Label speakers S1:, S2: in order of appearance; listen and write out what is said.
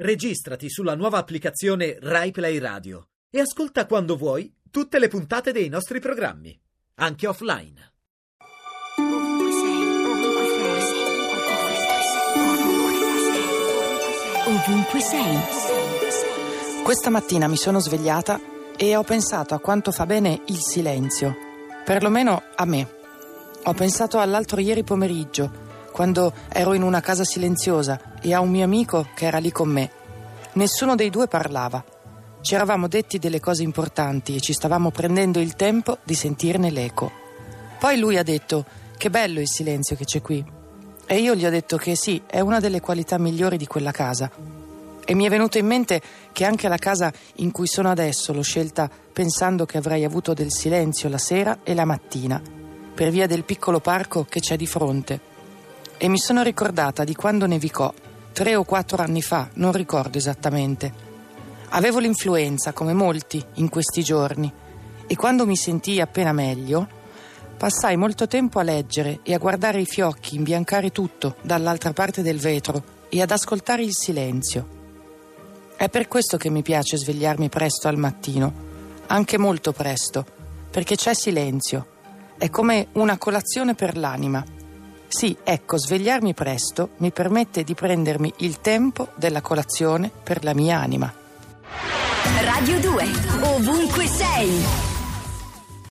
S1: Registrati sulla nuova applicazione RaiPlay Radio e ascolta quando vuoi tutte le puntate dei nostri programmi, anche offline.
S2: Ovunque sei.
S3: Questa mattina mi sono svegliata e ho pensato a quanto fa bene il silenzio, perlomeno a me. Ho pensato all'altro ieri pomeriggio, quando ero in una casa silenziosa e a un mio amico che era lì con me. Nessuno dei due parlava. Ci eravamo detti delle cose importanti e ci stavamo prendendo il tempo di sentirne l'eco. Poi lui ha detto: Che bello il silenzio che c'è qui. E io gli ho detto che sì, è una delle qualità migliori di quella casa. E mi è venuto in mente che anche la casa in cui sono adesso l'ho scelta pensando che avrei avuto del silenzio la sera e la mattina, per via del piccolo parco che c'è di fronte e mi sono ricordata di quando nevicò, tre o quattro anni fa, non ricordo esattamente. Avevo l'influenza, come molti, in questi giorni, e quando mi sentii appena meglio, passai molto tempo a leggere e a guardare i fiocchi imbiancare tutto dall'altra parte del vetro e ad ascoltare il silenzio. È per questo che mi piace svegliarmi presto al mattino, anche molto presto, perché c'è silenzio. È come una colazione per l'anima. Sì, ecco, svegliarmi presto mi permette di prendermi il tempo della colazione per la mia anima.
S2: Radio 2, ovunque sei.